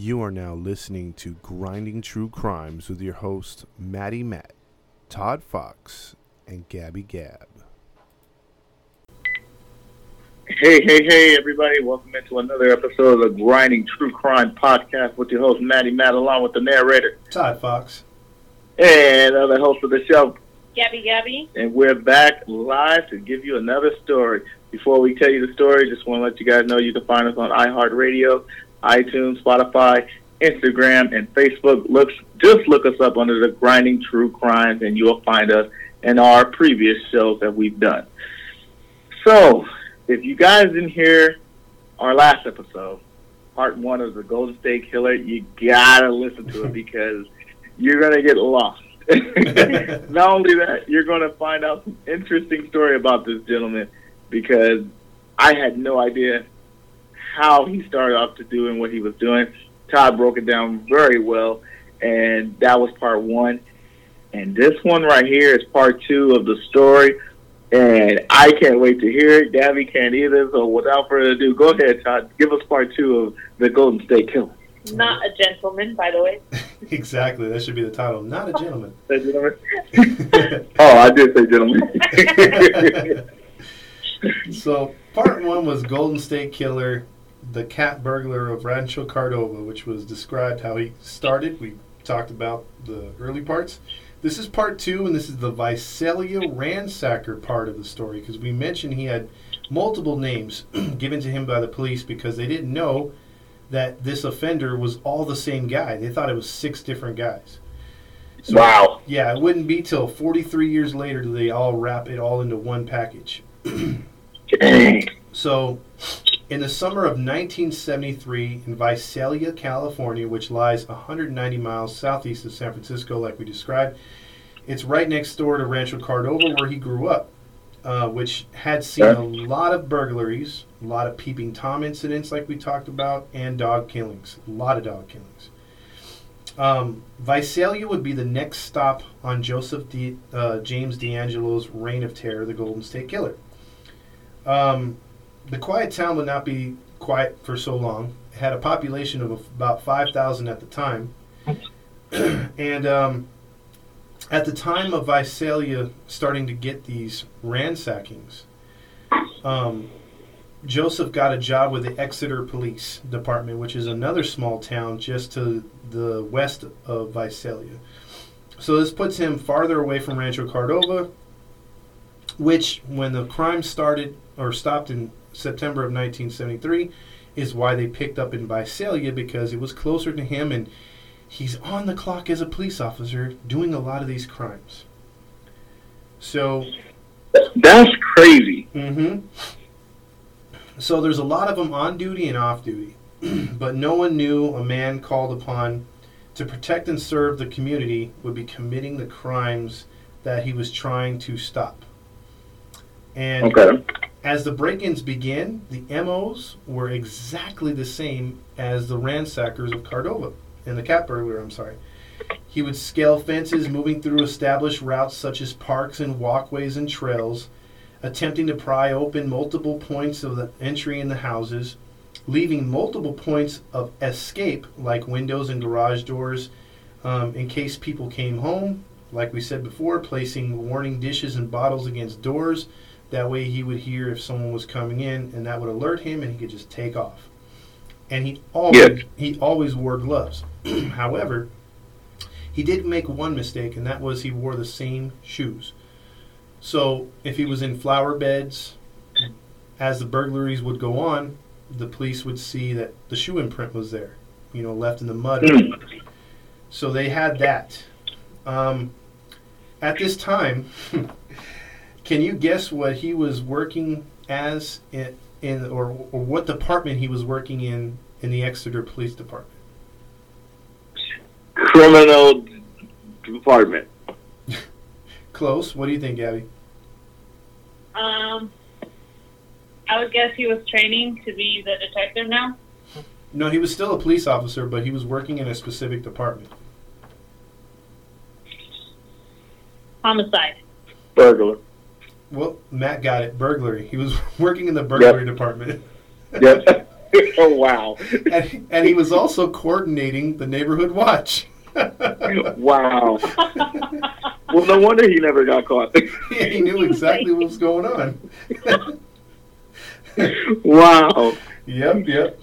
You are now listening to Grinding True Crimes with your host, Maddie Matt, Todd Fox, and Gabby Gab. Hey, hey, hey, everybody. Welcome into another episode of the Grinding True Crime Podcast with your host, Maddie Matt, along with the narrator Todd Fox. and other host of the show. Gabby Gabby. And we're back live to give you another story. Before we tell you the story, just want to let you guys know you can find us on iHeartRadio, iTunes, Spotify, Instagram, and Facebook. Look, just look us up under the Grinding True Crimes, and you'll find us in our previous shows that we've done. So, if you guys didn't hear our last episode, part one of the Golden State Killer, you gotta listen to it because you're gonna get lost. Not only that, you're gonna find out some interesting story about this gentleman because I had no idea how he started off to doing what he was doing. Todd broke it down very well, and that was part one. And this one right here is part two of the story. And I can't wait to hear it. Gabby can't either. So without further ado, go ahead, Todd. Give us part two of the Golden State Killer. Not a gentleman, by the way. exactly. That should be the title. Not a gentleman. Say gentlemen. oh, I did say gentleman. so, part one was Golden State Killer, the cat burglar of Rancho Cordova, which was described how he started. We talked about the early parts. This is part two, and this is the Visalia ransacker part of the story because we mentioned he had multiple names given to him by the police because they didn't know that this offender was all the same guy. They thought it was six different guys. So, wow. Yeah, it wouldn't be till 43 years later do they all wrap it all into one package. So, in the summer of 1973, in Visalia, California, which lies 190 miles southeast of San Francisco, like we described, it's right next door to Rancho Cordova, where he grew up, uh, which had seen a lot of burglaries, a lot of peeping Tom incidents, like we talked about, and dog killings. A lot of dog killings. Um, Visalia would be the next stop on Joseph D, uh, James DeAngelo's reign of terror, the Golden State Killer. Um, the quiet town would not be quiet for so long. It had a population of about 5,000 at the time. and um, at the time of Visalia starting to get these ransackings, um, Joseph got a job with the Exeter Police Department, which is another small town just to the west of Visalia. So this puts him farther away from Rancho Cordova, which, when the crime started or stopped in September of 1973, is why they picked up in Visalia because it was closer to him and he's on the clock as a police officer doing a lot of these crimes. So, That's crazy. mm-hmm. So there's a lot of them on duty and off duty, but no one knew a man called upon to protect and serve the community would be committing the crimes that he was trying to stop. And Okay. As the break-ins began, the MOs were exactly the same as the ransackers of Cordova and the cat burglar. I'm sorry. He would scale fences, moving through established routes such as parks and walkways and trails, attempting to pry open multiple points of the entry in the houses, leaving multiple points of escape like windows and garage doors um, in case people came home. Like we said before, placing warning dishes and bottles against doors. That way he would hear if someone was coming in, and that would alert him, and he could just take off. And he always Yes. he always wore gloves. However, he did make one mistake, and that was he wore the same shoes. So if he was in flower beds, as the burglaries would go on, the police would see that the shoe imprint was there, you know, left in the mud. Hmm. So they had that. Um, at this time, can you guess what he was working as in, in or, or what department he was working in in the Exeter Police Department? Criminal department. Close. What do you think, Gabby? Um, I would guess he was training to be the detective now. No, he was still a police officer, but he was working in a specific department. Homicide. Burglar. Well, Matt got it. Burglary. He was working in the burglary department. Yep. oh wow! And, and he was also coordinating the neighborhood watch. wow. well, no wonder he never got caught. Yeah, he knew exactly what was going on. wow. Yep, yep.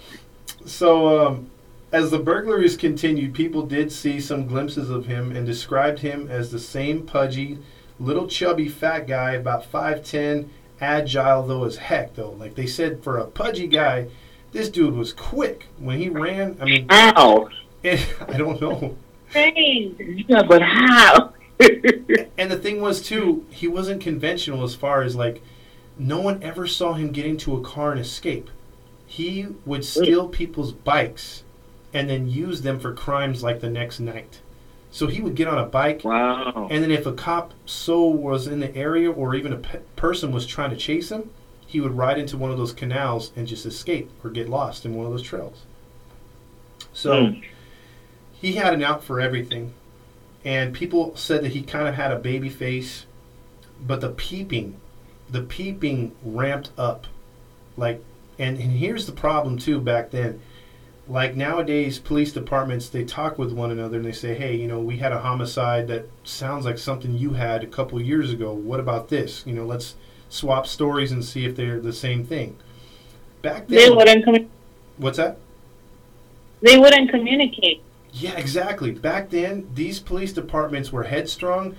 So, um, as the burglaries continued, people did see some glimpses of him and described him as the same pudgy, little chubby fat guy, about 5'10, agile though as heck, though. Like they said, for a pudgy guy, this dude was quick. When he ran, I mean, How? I don't know. Yeah, but how? And the thing was, too, he wasn't conventional as far as like, no one ever saw him get into a car and escape. He would steal people's bikes and then use them for crimes like the next night. So he would get on a bike, wow. and then if a cop so was in the area or even a pe- person was trying to chase him, he would ride into one of those canals and just escape or get lost in one of those trails. So Hmm. he had an out for everything. And people said that he kind of had a baby face, but the peeping, the peeping ramped up. Like, and, and here's the problem too back then. Like nowadays, police departments, they talk with one another and they say, hey, you know, we had a homicide that sounds like something you had a couple years ago. What about this? You know, let's swap stories and see if they're the same thing. Back then They then, wouldn't commu- what's that? They wouldn't communicate. Yeah, exactly. Back then, these police departments were headstrong,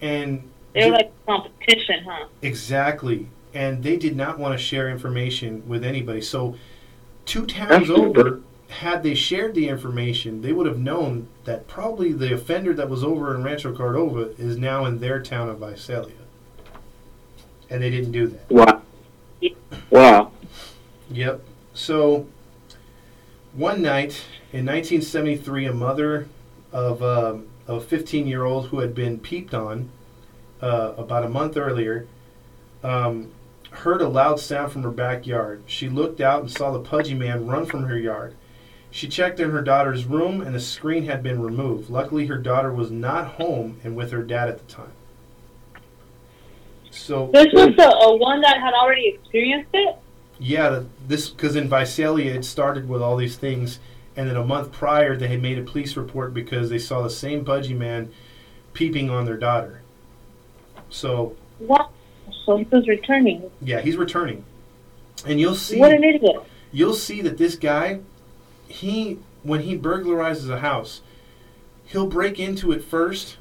and They were like competition, huh? exactly, and they did not want to share information with anybody. So, two towns That's over, had they shared the information, they would have known that probably the offender that was over in Rancho Cordova is now in their town of Visalia, and they didn't do that. Wow. Wow. Yep. So one night in 1973, a mother of um, a 15 year old who had been peeped on uh, about a month earlier um, heard a loud sound from her backyard. She looked out and saw the pudgy man run from her yard. She checked in her daughter's room and the screen had been removed. Luckily, her daughter was not home and with her dad at the time. So This was the a one that had already experienced it. Yeah, this because in Visalia it started with all these things, and then a month prior they had made a police report because they saw the same pudgy man peeping on their daughter. So What? So he was returning. yeah, he's returning, and you'll see What an idiot! you'll see that this guy, he when he burglarizes a house, he'll break into it first,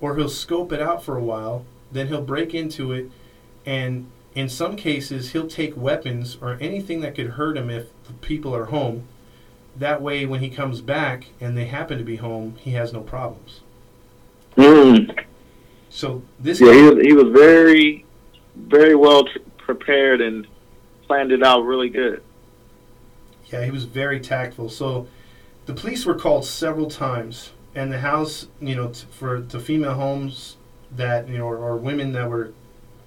or he'll scope it out for a while, then he'll break into it, and in some cases he'll take weapons or anything that could hurt him if the people are home. That way, when he comes back and they happen to be home, he has no problems. Mm. So this Yeah, he was, he was very, very well t- prepared and planned it out really good. Yeah, he was very tactful. So the police were called several times, and the house, you know, t- for to female homes that you know, or, or women that were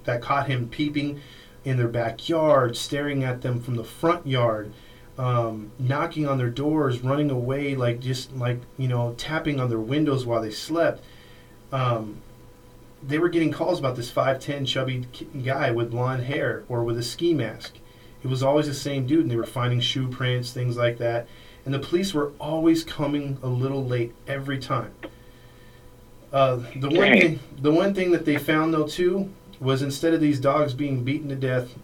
that caught him peeping in their backyard, staring at them from the front yard, um, knocking on their doors, running away, like just like you know, tapping on their windows while they slept. Um, they were getting calls about this 5'10 chubby guy with blonde hair or with a ski mask. It was always the same dude, and they were finding shoe prints, things like that. And the police were always coming a little late every time. Uh, the one thing, the one thing that they found though too was instead of these dogs being beaten to death,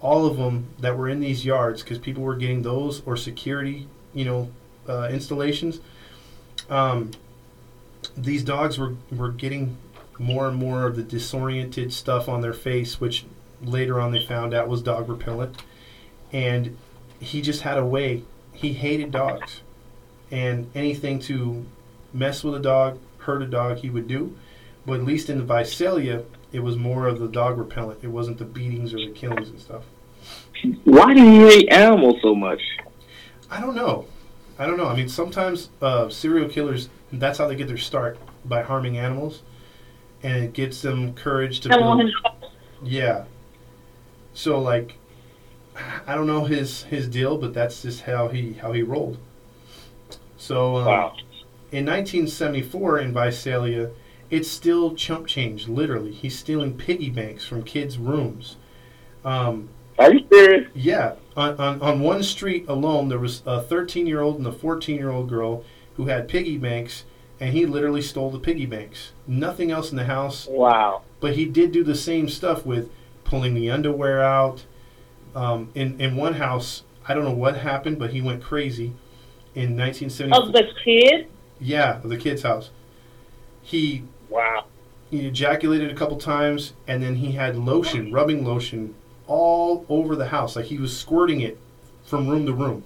all of them that were in these yards, because people were getting those or security, you know, uh, installations. Um, these dogs were were getting more and more of the disoriented stuff on their face, which later on they found out was dog repellent. And he just had a way. He hated dogs, and anything to mess with a dog, hurt a dog, he would do. But at least in the Visalia, it was more of the dog repellent. It wasn't the beatings or the killings and stuff. Why do you hate animals so much? I don't know. I don't know. I mean, sometimes uh, serial killers, that's how they get their start by harming animals, and it gives them courage to Tell build. Yeah. So like, I don't know his his deal, but that's just how he how he rolled. So um, Wow. in 1974 in Visalia, it's still chump change. Literally, he's stealing piggy banks from kids' rooms. Um, Are you serious? Yeah, on, on, on one street alone, there was a 13 year old and a 14 year old girl who had piggy banks, and he literally stole the piggy banks. Nothing else in the house, Wow. but he did do the same stuff with pulling the underwear out. Um, in, in one house, I don't know what happened, but he went crazy in 1970, Of the kid? yeah, the kid's house. He Wow. he ejaculated a couple times and then he had lotion rubbing lotion all over the house like he was squirting it from room to room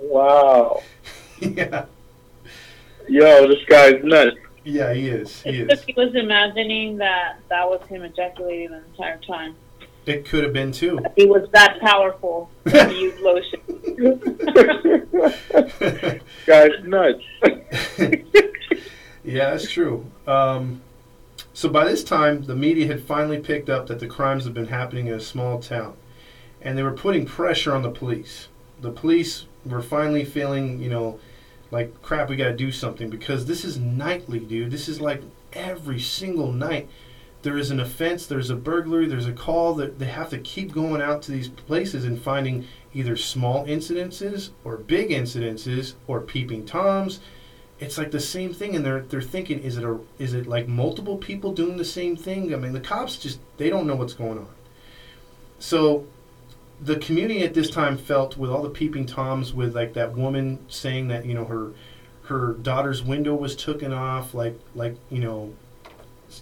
Wow. yeah Yo, this guy's nuts. Yeah he is he It's is he was imagining that that was him ejaculating the entire time. it could have been too He was that powerful when he used lotion. guy's nuts. yeah that's true um, so by this time the media had finally picked up that the crimes had been happening in a small town and they were putting pressure on the police the police were finally feeling you know like crap we got to do something because this is nightly dude. This is like every single night. There is an offense there's a burglary there's a call that they have to keep going out to these places and finding either small incidences or big incidences or peeping toms. It's like the same thing and they're they're thinking is it a is it like multiple people doing the same thing? I mean the cops just they don't know what's going on. So the community at this time felt with all the peeping toms with like that woman saying that you know her her daughter's window was taken off like like you know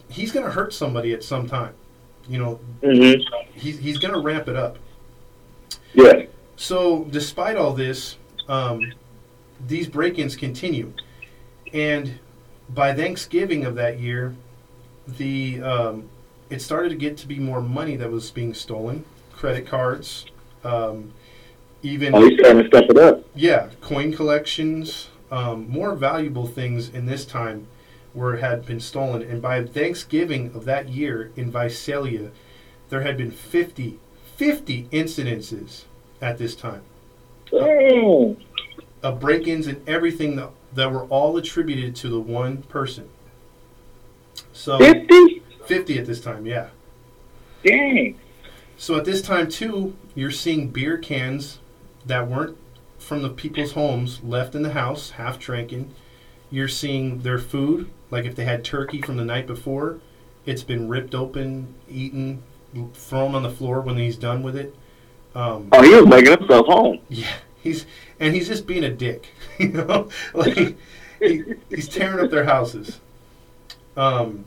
he's going to hurt somebody at some time you know hmm he's, he's going to ramp it up Yeah. so, despite all this, um, these break ins continue. And by Thanksgiving of that year, the um, it started to get to be more money that was being stolen credit cards, um, even. Oh, he's starting to step it up. Yeah, coin collections, um, more valuable things in this time were had been stolen. And by Thanksgiving of that year in Visalia, there had been 50, 50 incidences at this time Dang. of break-ins and everything that, that were all attributed to the one person. So 50? 50 at this time, yeah. Dang. So at this time too, you're seeing beer cans that weren't from the people's homes left in the house, half drinking. You're seeing their food, like if they had turkey from the night before, it's been ripped open, eaten, thrown on the floor when he's done with it. Um, Oh, he was making himself home. yeah, he's and he's just being a dick, you know, like he, he's tearing up their houses. Um,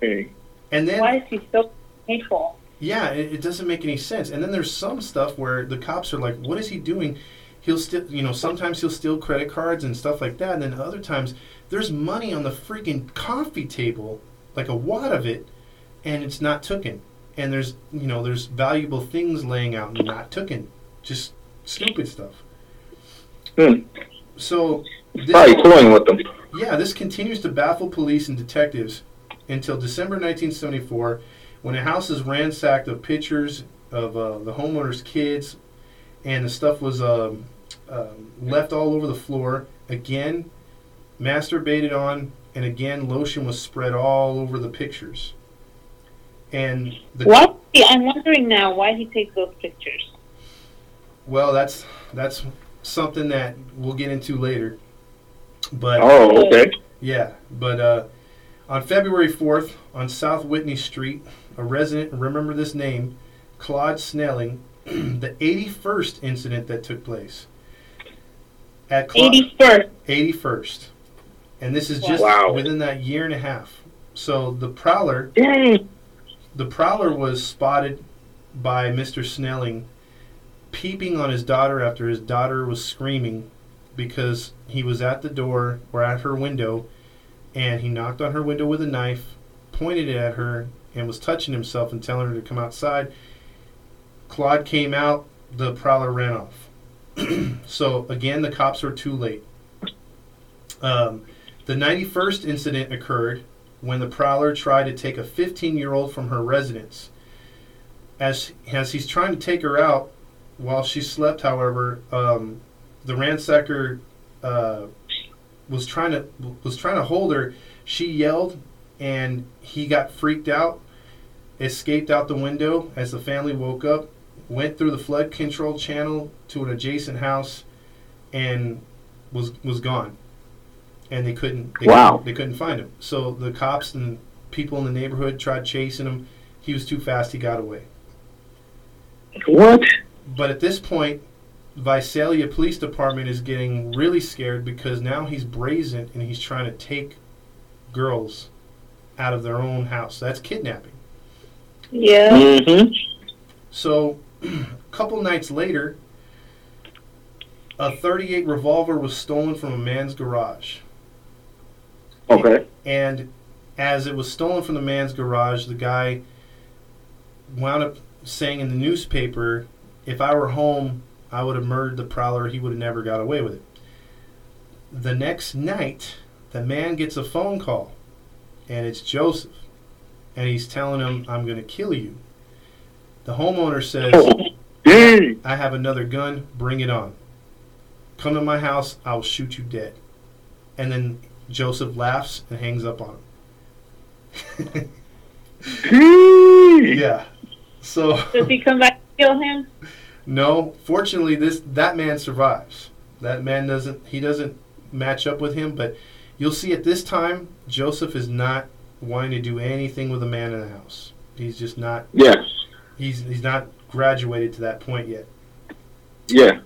Hey. and then Why is he so hateful? Yeah, it, it doesn't make any sense. And then there's some stuff where the cops are like, "What is he doing?" He'll still, you know, sometimes he'll steal credit cards and stuff like that. And then other times, there's money on the freaking coffee table, like a wad of it, and it's not taken. And there's, you know, there's valuable things laying out and not taken. Just stupid stuff. Hmm. So, this, Probably toying with them. yeah, this continues to baffle police and detectives until December 1974, when a house is ransacked of pictures of uh, the homeowner's kids, and the stuff was um, um left all over the floor. Again, masturbated on, and again, lotion was spread all over the pictures. And the What? I'm wondering now why he takes those pictures. well, that's that's something that we'll get into later. But Oh, okay. Yeah, but uh, on February 4th, on South Whitney Street, a resident, remember this name, Claude Snelling, the 81st incident that took place. At Claude, 81st. 81st. And this is just Wow. within that year and a half. So the Prowler, Dang. the Prowler was spotted by Mr. Snelling peeping on his daughter after his daughter was screaming because he was at the door or at her window and he knocked on her window with a knife, pointed it at her, and was touching himself and telling her to come outside. Claude came out, the Prowler ran off. so again, the cops were too late. Um, the 91st incident occurred when the prowler tried to take a 15 year old from her residence. As, as he's trying to take her out while she slept, however, um, the ransacker uh, was trying to was trying to hold her. She yelled, and he got freaked out. Escaped out the window as the family woke up, went through the flood control channel to an adjacent house, and was was gone. And they couldn't. They Wow. Couldn't, they couldn't find him. So the cops and people in the neighborhood tried chasing him. He was too fast. He got away. What? But at this point, Visalia Police Department is getting really scared because now he's brazen and he's trying to take girls out of their own house. That's kidnapping. Yeah. Mm-hmm. So, a couple nights later, a 38 revolver was stolen from a man's garage. Okay. And as it was stolen from the man's garage, the guy wound up saying in the newspaper, if I were home, I would have murdered the prowler. He would have never got away with it. The next night, the man gets a phone call, and it's Joseph. And he's telling him, I'm going to kill you. The homeowner says, oh, I have another gun, bring it on. Come to my house, I'll shoot you dead. And then Joseph laughs and hangs up on him. Yeah. So Does he come back and kill him? no, fortunately this that man survives. That man doesn't he doesn't match up with him, but you'll see at this time Joseph is not wanting to do anything with a man in the house. He's just not Yes. he's he's not graduated to that point yet. Yeah.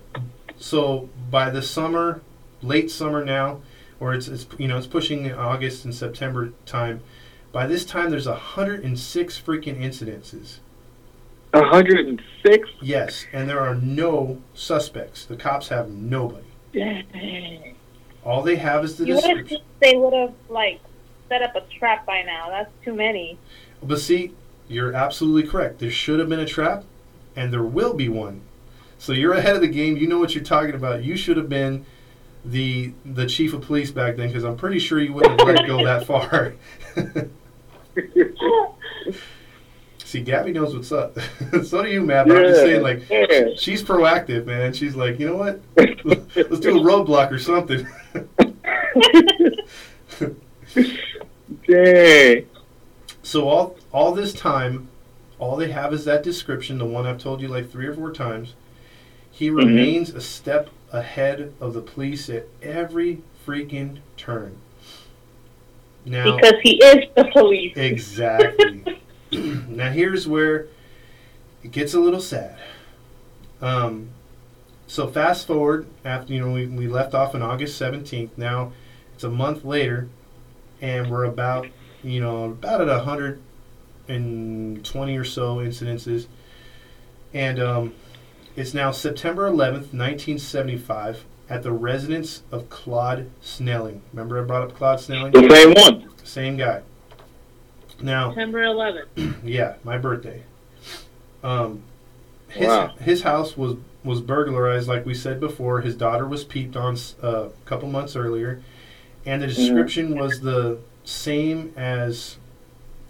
So by the summer, late summer now, or it's, it's you know it's pushing August and September time. By this time, there's 106 freaking incidences. A hundred and six. Yes, and there are no suspects. The cops have nobody. Dang. All they have is the You would have description. they would have like set up a trap by now. That's too many. But see, you're absolutely correct. There should have been a trap, and there will be one. So you're ahead of the game. You know what you're talking about. You should have been the the chief of police back then, because I'm pretty sure you wouldn't have let it go that far. See, Gabby knows what's up. so do you, Matt. But I'm just saying, like, yeah. she's proactive, man. She's like, you know what? Let's do a roadblock or something. Dang. So all all this time, all they have is that description, the one I've told you like three or four times. He remains a step ahead of the police at every freaking turn. Now, Because he is the police. exactly. now here's where it gets a little sad. Um, so fast forward after you know we, we left off on August 17th. Now it's a month later, and we're about you know about at 120 or so incidences, and um, it's now September 11th, 1975, at the residence of Claude Snelling. Remember I brought up Claude Snelling? The same one. Same guy. Now, September 11th. yeah, my birthday. Um, his Wow. his house was was burglarized, like we said before. His daughter was peeped on uh, a couple months earlier, and the mm-hmm. description was the same as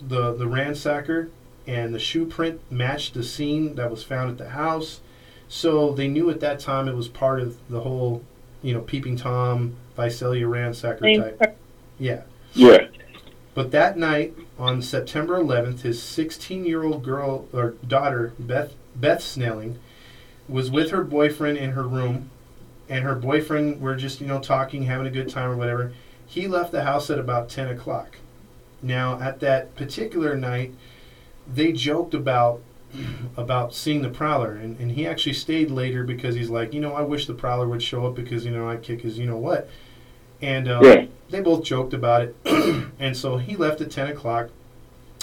the the ransacker, and the shoe print matched the scene that was found at the house. So they knew at that time it was part of the whole, you know, peeping tom, Visalia ransacker Same type. per- Yeah. Yeah. But that night, on September 11th, his 16-year-old girl or daughter, Beth Beth Snelling, was with her boyfriend in her room, and her boyfriend were just you know talking, having a good time or whatever. He left the house at about 10 o'clock. Now, at that particular night, they joked about about seeing the prowler, and, and he actually stayed later because he's like, you know, I wish the prowler would show up because you know I kick his you know what, and um, Yeah. they both joked about it, and so he left at 10 o'clock.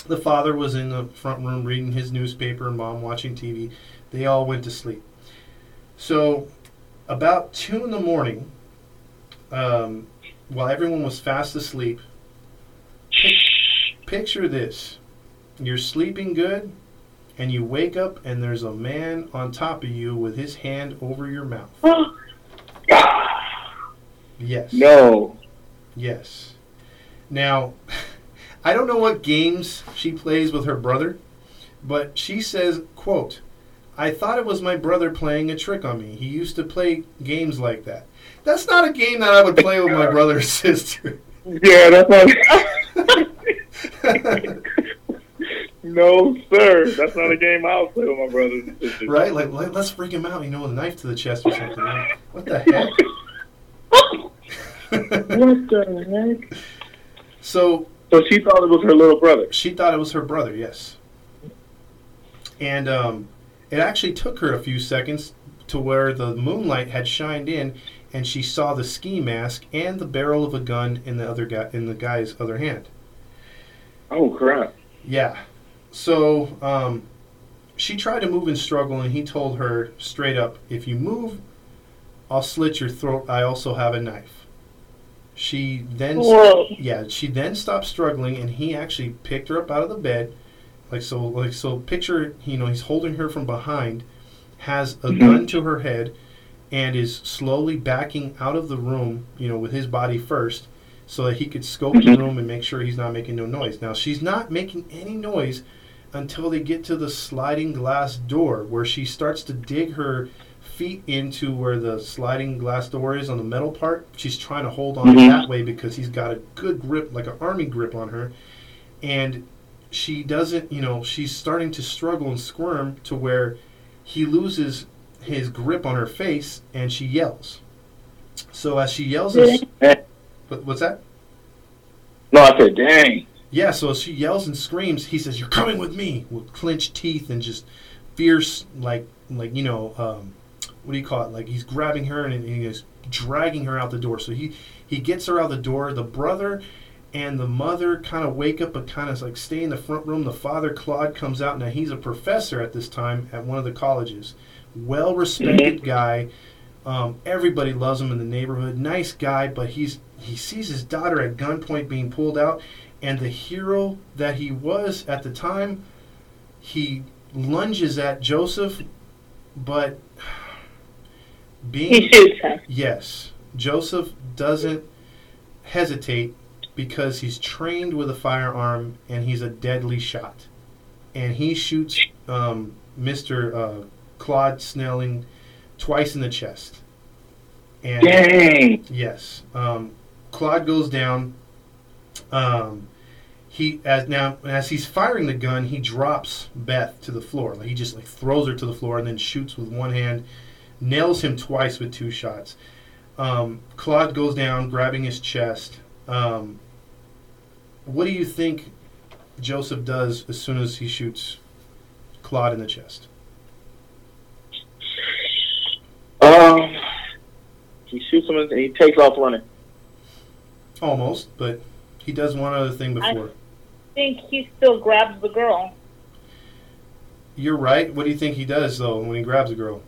The father was in the front room reading his newspaper, and mom watching TV. They all went to sleep. So, about 2 in the morning, um, while everyone was fast asleep, pic- picture this you're sleeping good, and you wake up, and there's a man on top of you with his hand over your mouth. Yes. no. Yes. Now, I don't know what games she plays with her brother, but she says, quote, I thought it was my brother playing a trick on me. He used to play games like that. That's not a game that I would play with my brother or sister. Yeah, that's not. No, sir. That's not a game I'll play with my brothers and sisters. Right? Like, let, us freak him out, you know, with a knife to the chest or something. Like, what the heck? what the heck? So, so she thought it was her little brother. She thought it was her brother, yes. And um, it actually took her a few seconds to where the moonlight had shined in, and she saw the ski mask and the barrel of a gun in the other guy in the guy's other hand. Oh crap! Yeah. So um, she tried to move and struggle, and he told her straight up, "If you move, I'll slit your throat. I also have a knife." She then, Whoa. yeah, she then stopped struggling, and he actually picked her up out of the bed, like so, like so. Picture, you know, he's holding her from behind, has a Mhm. gun to her head, and is slowly backing out of the room, you know, with his body first, so that he could scope the Mhm. room and make sure he's not making no noise. Now she's not making any noise until they get to the sliding glass door, where she starts to dig her feet into where the sliding glass door is on the metal part. She's trying to hold on Mhm. that way because he's got a good grip, like an army grip on her, and she doesn't. You know, she's starting to struggle and squirm to where he loses his grip on her face, and she yells. So as she yells, this, what's that? No, I said, dang. Yeah, so as she yells and screams, he says, "You're coming with me!" with clenched teeth and just fierce, like, like you know, um, what do you call it? Like he's grabbing her and, and he's dragging her out the door. So he he gets her out the door. The brother and the mother kind of wake up, but kind of like stay in the front room. The father, Claude, comes out. Now he's a professor at this time at one of the colleges. Well respected guy. Um, everybody loves him in the neighborhood. Nice guy, but he's he sees his daughter at gunpoint being pulled out, and the hero that he was at the time, he lunges at Joseph, but being He shoots him. Yes. Joseph doesn't hesitate because he's trained with a firearm and he's a deadly shot. And he shoots um, Mr. Uh, Claude Snelling twice in the chest. And yes, um, Claude goes down. Um, he as now as he's firing the gun, he drops Beth to the floor. Like he just like throws her to the floor and then shoots with one hand, nails him twice with two shots. Um, Claude goes down, grabbing his chest. Um, what do you think Joseph does as soon as he shoots Claude in the chest? Um, he shoots him and he takes off running. Almost, but he does one other thing before. I think he still grabs the girl. You're right. What do you think he does though when he grabs a girl?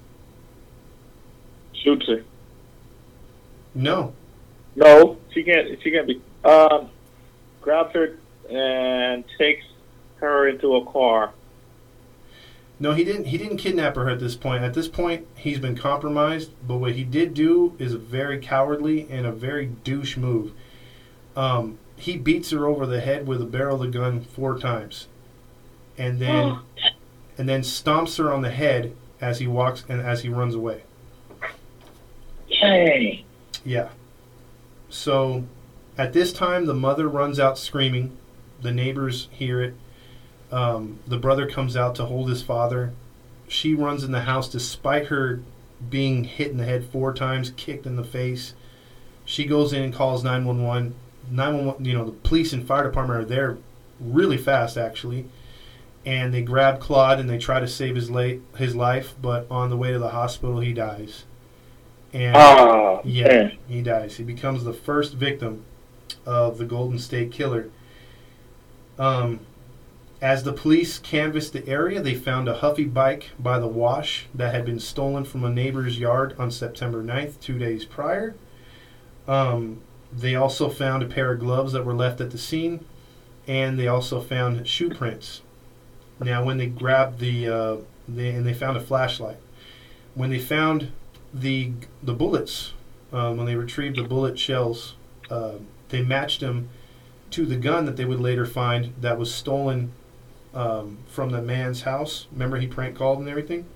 Shoots her. No. No, she can't. She can't be. Um, grabs her and takes her into a car. No, he didn't. He didn't kidnap her at this point. At this point, he's been compromised. But what he did do is a very cowardly and a very douche move. Um, he beats her over the head with the barrel of the gun four times, and then and then stomps her on the head as he walks and as he runs away. Dang. Yeah. So, at this time, the mother runs out screaming. The neighbors hear it. Um, the brother comes out to hold his father. She runs in the house despite her being hit in the head four times, kicked in the face. She goes in and calls 911. 911, you know, the police and fire department are there really fast, actually. And they grab Claude and they try to save his, late, his life, but on the way to the hospital, he dies. And Ah, yeah, man. he dies. He becomes the first victim of the Golden State Killer. Um, as the police canvassed the area, they found a Huffy bike by the wash that had been stolen from a neighbor's yard on September 9th, two days prior. Um, they also found a pair of gloves that were left at the scene, and they also found shoe prints. Now, when they grabbed the, uh, they, and they found a flashlight. When they found the the bullets, um, when they retrieved the bullet shells, uh, they matched them to the gun that they would later find that was stolen um, from the man's house. Remember, he prank called and everything.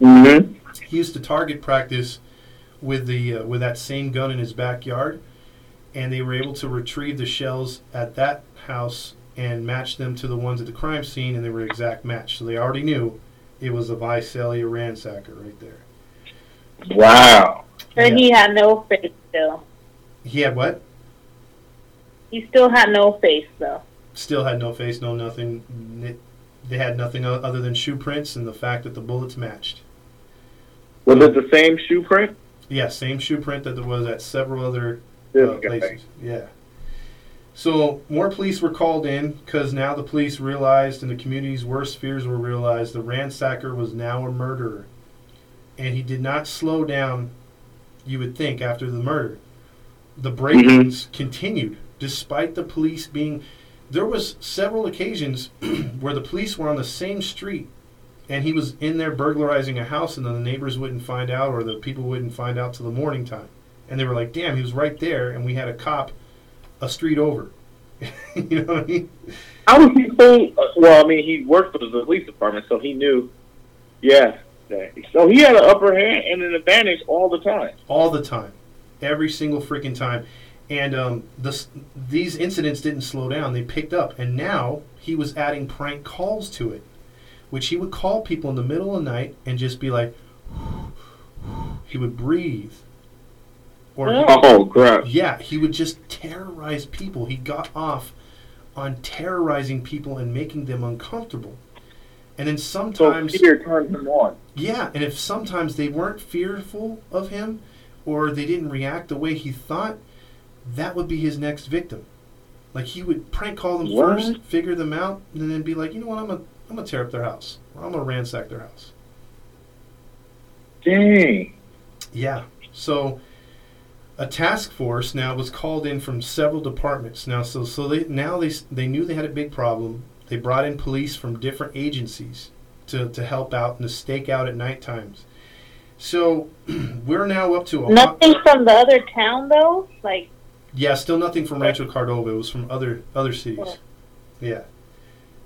Mm-hmm. He used to target practice with the uh, with that same gun in his backyard, and they were able to retrieve the shells at that house and match them to the ones at the crime scene, and they were exact match. So they already knew it was a Visalia ransacker right there. Wow. But Yeah. he had no face still. He had what? He still had no face though. Still had no face, no nothing. They had nothing other than shoe prints and the fact that the bullets matched. Was it the same shoe print? Yeah, same shoe print that there was at several other uh, places. Yeah. So more police were called in because now the police realized, and the community's worst fears were realized, the ransacker was now a murderer, and he did not slow down. You would think after the murder, the break-ins continued despite the police being. There was several occasions where the police were on the same street, and he was in there burglarizing a house, and then the neighbors wouldn't find out, or the people wouldn't find out till the morning time and they were like, "Damn, he was right there," and we had a cop a street over. you know what I mean? How was he so? Well, I mean, he worked for the police department, so he knew. Yeah. So he had an upper hand and an advantage all the time. All the time, every single freaking time, and um, this these incidents didn't slow down; they picked up, and now he was adding prank calls to it, which he would call people in the middle of the night and just be like, he would breathe, or Oh crap! Yeah, he would just terrorize people. He got off on terrorizing people and making them uncomfortable. And then So sometimes, fear turned him on. yeah, and if sometimes they weren't fearful of him or they didn't react the way he thought, that would be his next victim. Like he would prank call them What? first, figure them out, and then be like, you know what, I'm gonna I'm gonna tear up their house. Or I'm gonna ransack their house. Dang. Yeah. So a task force now was called in from several departments. Now, so so they now they they knew they had a big problem. They brought in police from different agencies to to help out and to stake out at night times. So we're now up to a hu- Nothing from the other town though. Like yeah, still nothing from Rancho Cordova. It was from other other cities. Oh. Yeah.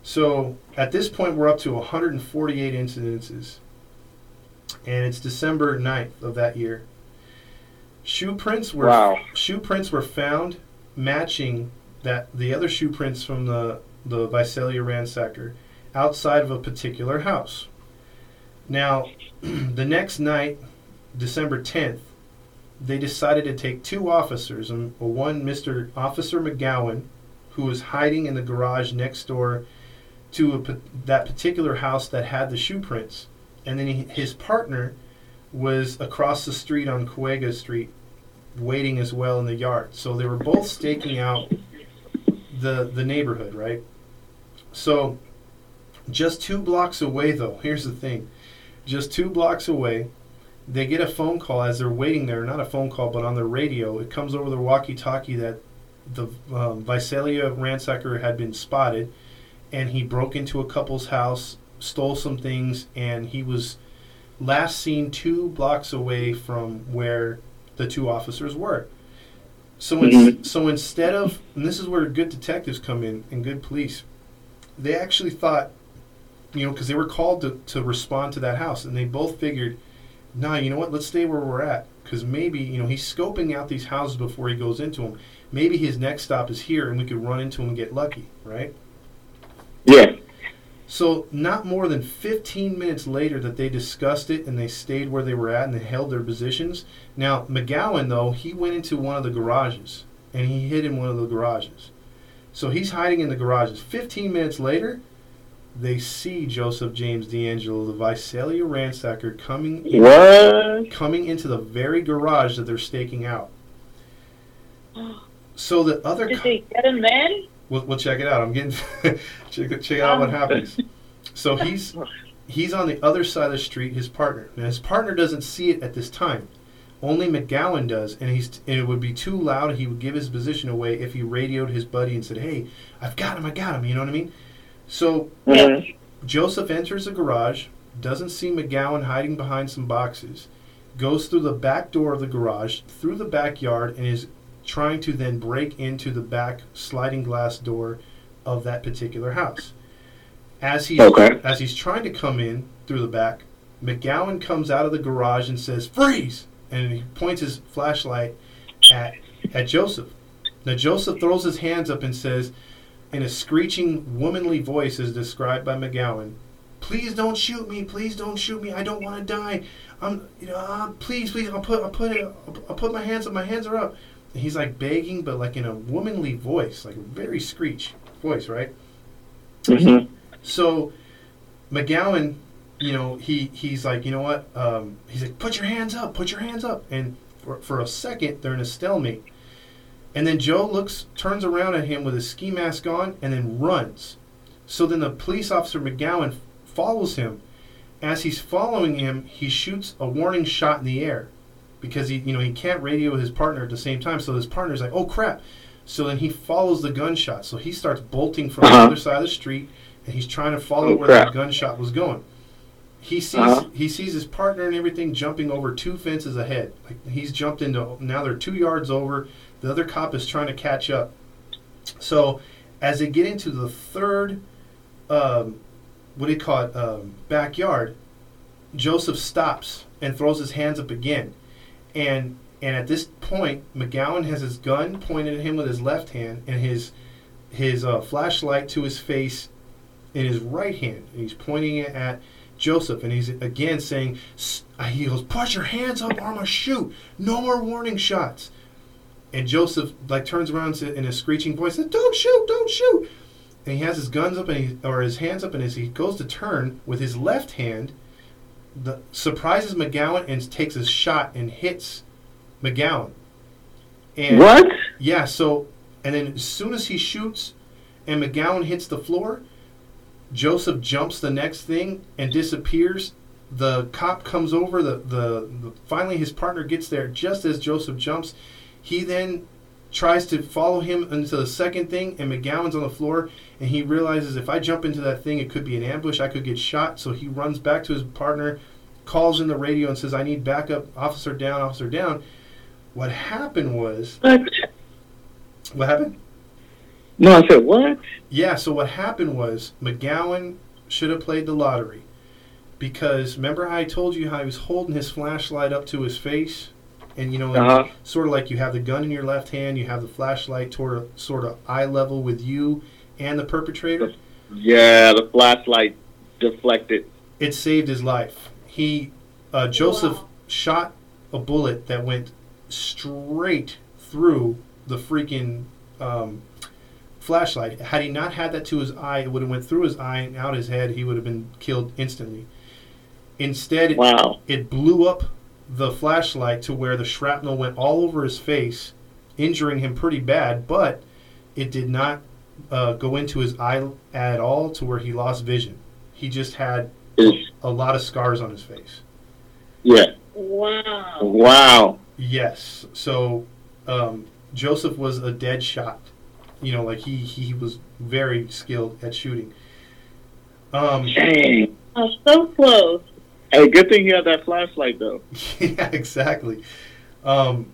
So at this point, we're up to 148 incidences, and it's December 9th of that year. Shoe prints were Wow. shoe prints were found matching that the other shoe prints from the the Visalia ransacker outside of a particular house. Now, the next night, December 10th, they decided to take two officers, um, one Mr. Officer McGowan, who was hiding in the garage next door to a, that particular house that had the shoe prints, and then he, his partner was across the street on Kaweah Street, waiting as well in the yard. So they were both staking out the the neighborhood, right? So just two blocks away, though. Here's the thing: just two blocks away, they get a phone call as they're waiting there. Not a phone call, but on their radio, it comes over the walkie-talkie that the um, Visalia ransacker had been spotted, and he broke into a couple's house, stole some things, and he was last seen two blocks away from where the two officers were. So, in, Mhm. so instead of, and this is where good detectives come in and good police, they actually thought, you know, because they were called to, to respond to that house, and they both figured, nah, you know what, let's stay where we're at, because maybe, you know, he's scoping out these houses before he goes into them. Maybe his next stop is here, and we could run into him and get lucky, right? Yeah. So, not more than 15 minutes later that they discussed it and they stayed where they were at and they held their positions. Now, McGowan, though, he went into one of the garages and he hid in one of the garages. So, he's hiding in the garages. 15 minutes later, they see Joseph James DeAngelo, the Visalia ransacker, coming in, What? coming into the very garage that they're staking out. So, the other. did co- they get him then? We'll, we'll check it out. I'm getting check, check out what um. happens. So he's he's on the other side of the street. His partner. Now his partner doesn't see it at this time. Only McGowan does, and he's and it would be too loud. He would give his position away if he radioed his buddy and said, "Hey, I've got him! I got him!" You know what I mean? So Mhm. Joseph enters the garage, doesn't see McGowan hiding behind some boxes, goes through the back door of the garage, through the backyard, and is trying to then break into the back sliding glass door of that particular house. As he's Okay. as he's trying to come in through the back, McGowan comes out of the garage and says, "Freeze!" and he points his flashlight at at Joseph. Now Joseph throws his hands up and says, in a screeching womanly voice, as described by McGowan, "Please don't shoot me! Please don't shoot me! I don't want to die! I'm, you know, uh, please, please! I'll put, I'll put it, I'll, I'll put my hands up. My hands are up." And he's like begging, but like in a womanly voice, like a very screech voice, right? Mm-hmm. So McGowan, you know, he he's like, you know what? Um, he's like, put your hands up, put your hands up. And for, for a second, they're in a stalemate. And then Joe looks, turns around at him with his ski mask on, and then runs. So then the police officer McGowan follows him. As he's following him, he shoots a warning shot in the air because he, you know, he can't radio his partner at the same time. So his partner's like, "Oh crap!" So then he follows the gunshot. So he starts bolting from the Uh-huh. other side of the street, and he's trying to follow Oh, where crap. the gunshot was going. He sees Uh-huh. he sees his partner and everything jumping over two fences ahead. Like he's jumped into now they're two yards over. The other cop is trying to catch up. So as they get into the third, um, what do you call it, um, backyard, Joseph stops and throws his hands up again, and and at this point, McGowan has his gun pointed at him with his left hand and his his uh, flashlight to his face in his right hand. And he's pointing it at Joseph, and he's again saying, "S- uh, he goes, put your hands up, or gonna shoot. No more warning shots. And Joseph like turns around in a screeching voice, says, "Don't shoot! Don't shoot!" And he has his guns up and he, or his hands up, and as he goes to turn with his left hand, the surprises McGowan and takes a shot and hits McGowan. And What? yeah, so and then as soon as he shoots and McGowan hits the floor, Joseph jumps the next thing and disappears. The cop comes over. The, the, the finally his partner gets there just as Joseph jumps. He then tries to follow him into the second thing, and McGowan's on the floor. And he realizes if I jump into that thing, it could be an ambush. I could get shot. So he runs back to his partner, calls in the radio, and says, "I need backup. Officer down. Officer down." What happened was What? what happened? No, I said what? Yeah, so what happened was McGowan should have played the lottery because remember how I told you how he was holding his flashlight up to his face, and you know, Uh-huh. sort of like you have the gun in your left hand, you have the flashlight toward a, sort of eye level with you and the perpetrator. Yeah, the flashlight deflected. It saved his life. He uh, Joseph Wow. shot a bullet that went straight through the freaking um, flashlight. Had he not had that to his eye, it would have went through his eye and out his head. He would have been killed instantly. Instead, it, it blew up the flashlight to where the shrapnel went all over his face, injuring him pretty bad. But it did not uh, go into his eye at all to where he lost vision. He just had a lot of scars on his face. Yeah. Wow. Wow. Yes. So um, Joseph was a dead shot. You know, like he he was very skilled at shooting. Um, Dang. Oh, so close. Hey, good thing you had that flashlight though. yeah, exactly. Um,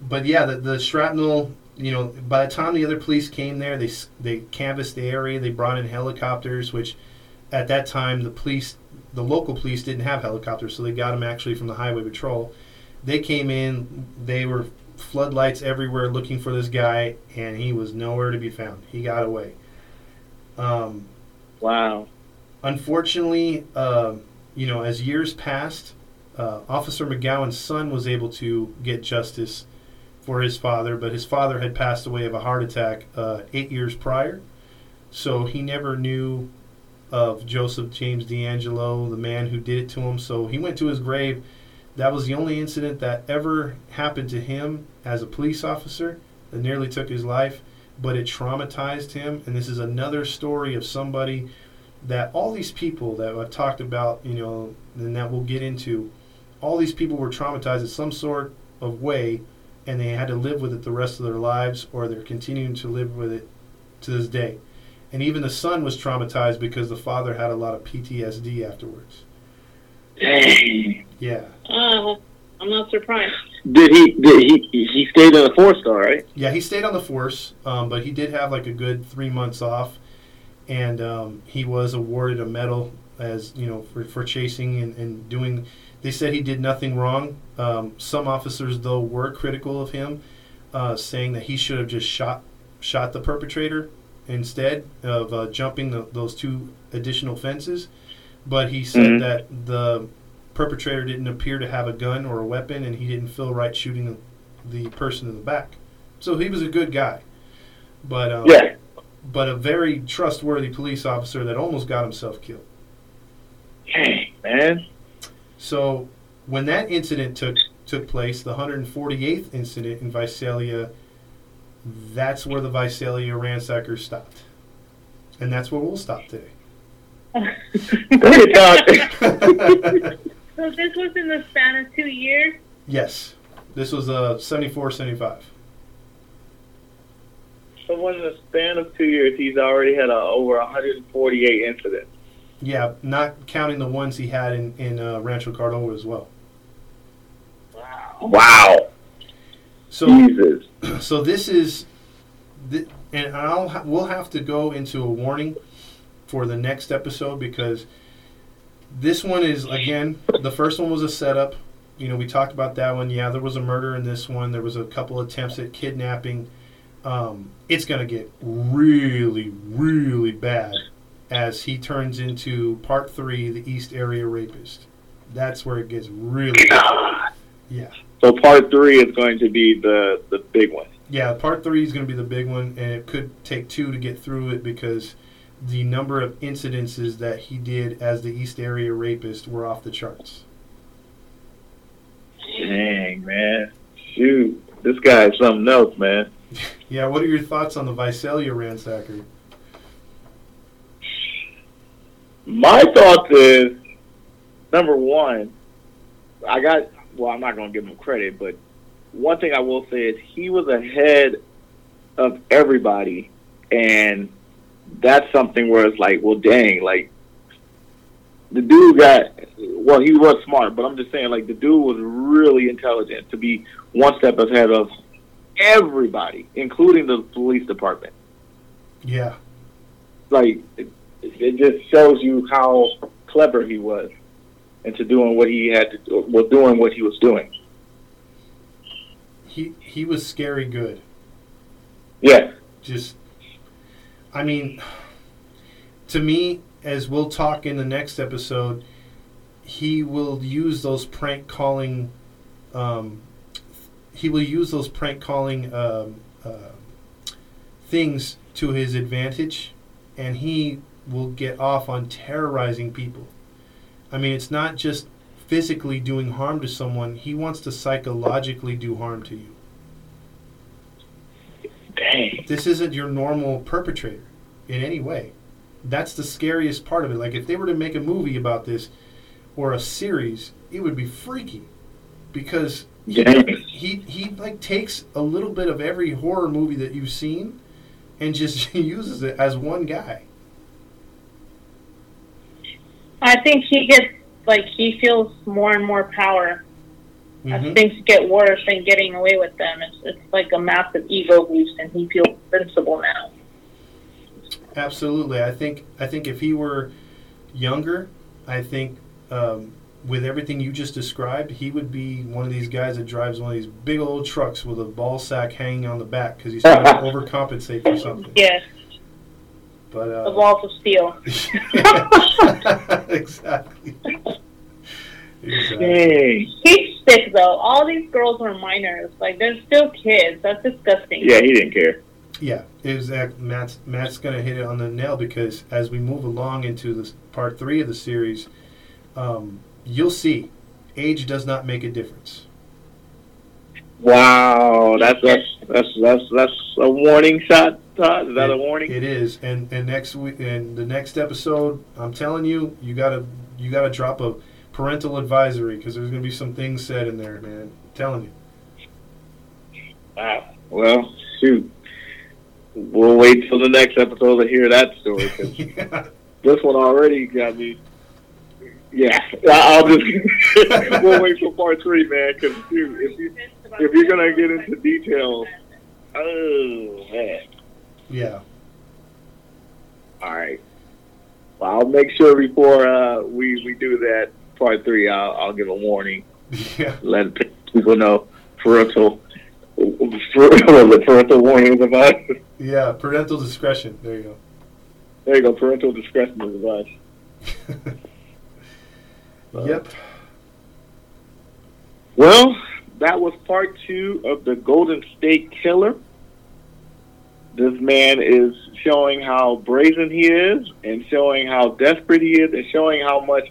but yeah, the, the shrapnel. You know, by the time the other police came there, they they canvassed the area. They brought in helicopters, which at that time the police, the local police, didn't have helicopters, so they got them actually from the highway patrol. They came in. They were floodlights everywhere looking for this guy, and he was nowhere to be found. He got away. Um, Wow. unfortunately, um, you know, as years passed, uh, Officer McGowan's son was able to get justice for his father, but his father had passed away of a heart attack uh, eight years prior. So he never knew of Joseph James DeAngelo, the man who did it to him. So he went to his grave. That was the only incident that ever happened to him as a police officer that nearly took his life, but it traumatized him. And this is another story of somebody that all these people that I've talked about, you know, and that we'll get into, all these people were traumatized in some sort of way, and they had to live with it the rest of their lives, or they're continuing to live with it to this day. And even the son was traumatized because the father had a lot of PTSD afterwards. Dang. Yeah, Uh, I'm not surprised. Did he? Did he? He stayed in the force, star, right? yeah, he stayed on the force, um, but he did have like a good three months off, and um, he was awarded a medal as you know for, for chasing and, and doing. They said he did nothing wrong. Um, some officers though were critical of him, uh, saying that he should have just shot shot the perpetrator instead of uh, jumping the, those two additional fences. But he said Mhm. that the perpetrator didn't appear to have a gun or a weapon, and he didn't feel right shooting the, the person in the back. So he was a good guy, but um, Yeah. But a very trustworthy police officer that almost got himself killed. Dang, man. So when that incident took took place, the 148th incident in Visalia, that's where the Visalia ransackers stopped, and that's where we'll stop today. Good talk. So this was in the span of two years. yes, this was uh, 74, 75. So in the span of two years, he's already had uh, over 148 incidents. Yeah, not counting the ones he had in in uh, Rancho Cordova as well. Wow. So Jesus. so this is, th- and I'll ha- we'll have to go into a warning for the next episode because this one is again the first one was a setup. You know, we talked about that one. Yeah, there was a murder in this one. There was a couple attempts at kidnapping. Um, it's gonna get really, really bad as he turns into part three, the East Area Rapist. That's where it gets really, God. yeah. So part three is going to be the the big one. Yeah, part three is going to be the big one, and it could take two to get through it because the number of incidences that he did as the East Area Rapist were off the charts. Dang, man. Shoot. This guy is something else, man. Yeah, what are your thoughts on the Visalia ransacker? My thoughts is number one, I got well, I'm not gonna give him credit, but one thing I will say is he was ahead of everybody and that's something where it's like, well dang, like the dude got well, he was smart, but I'm just saying like the dude was really intelligent to be one step ahead of everybody, including the police department Yeah, like it, it just shows you how clever he was into doing what he had to do, was doing what he was doing. he he was scary good. Yeah, Just, I mean, to me, as we'll talk in the next episode, he will use those prank calling. Um, he will use those prank calling um, uh, things to his advantage, and he will get off on terrorizing people. I mean, it's not just physically doing harm to someone; he wants to psychologically do harm to you. dang. This isn't your normal perpetrator in any way. That's the scariest part of it. Like if they were to make a movie about this or a series, it would be freaky because Dang. He he like takes a little bit of every horror movie that you've seen and just uses it as one guy. I think he gets like he feels more and more power as Mhm. things get worse and getting away with them. It's it's like a massive ego boost, and he feels invincible now. Absolutely. I think I think if he were younger, I think um, with everything you just described, he would be one of these guys that drives one of these big old trucks with a ball sack hanging on the back because he's trying to overcompensate for something. Yes, But the uh, walls of steel. exactly. exactly. He's sick though. All these girls were minors. Like they're still kids. That's disgusting. Yeah, he didn't care. Yeah, exactly. Matt's Matt's gonna hit it on the nail because as we move along into this part three of the series, um, you'll see age does not make a difference. Wow, that's that's that's that's that's a warning shot. Todd? Is that a warning? It is, and and next week, and the next episode, I'm telling you, you gotta you gotta drop a parental advisory because there's gonna be some things said in there, man. I'm telling you. Wow. Well, shoot. We'll wait till the next episode to hear that story yeah. this one already got me. Yeah, I'll just we'll wait for part three, man. Because if you if you're gonna get into details, oh man. yeah. All right. Well, I'll make sure before uh, we we do that part three. I'll I'll give a warning. Yeah. Let people know parental it parental warning advice? Yeah, parental discretion. There you go. There you go. Parental discretion is advice. yep. Well, that was part two of the Golden State Killer. This man is showing how brazen he is, and showing how desperate he is, and showing how much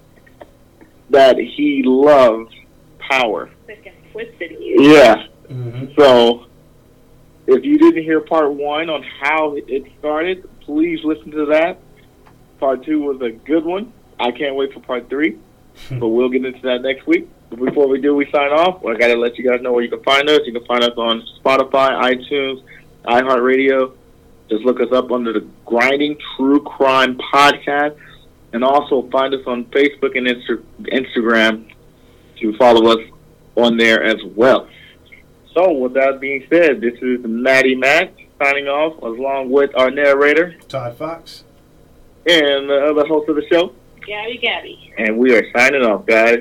that he loves power. Sick and twisted he is. Yeah. hmm So, if you didn't hear part one on how it started, please listen to that. Part two was a good one. I can't wait for part three, but we'll get into that next week. But before we do, we sign off. Well, I got to let you guys know where you can find us. You can find us on Spotify, iTunes, iHeartRadio. Just look us up under the Grinding True Crime Podcast. And also find us on Facebook and Insta- Instagram to follow us on there as well. So, with that being said, this is Maddie Mack signing off along with our narrator Todd Fox. and the other host of the show. Gabby Gabby. And we are signing off, guys.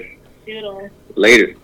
Later.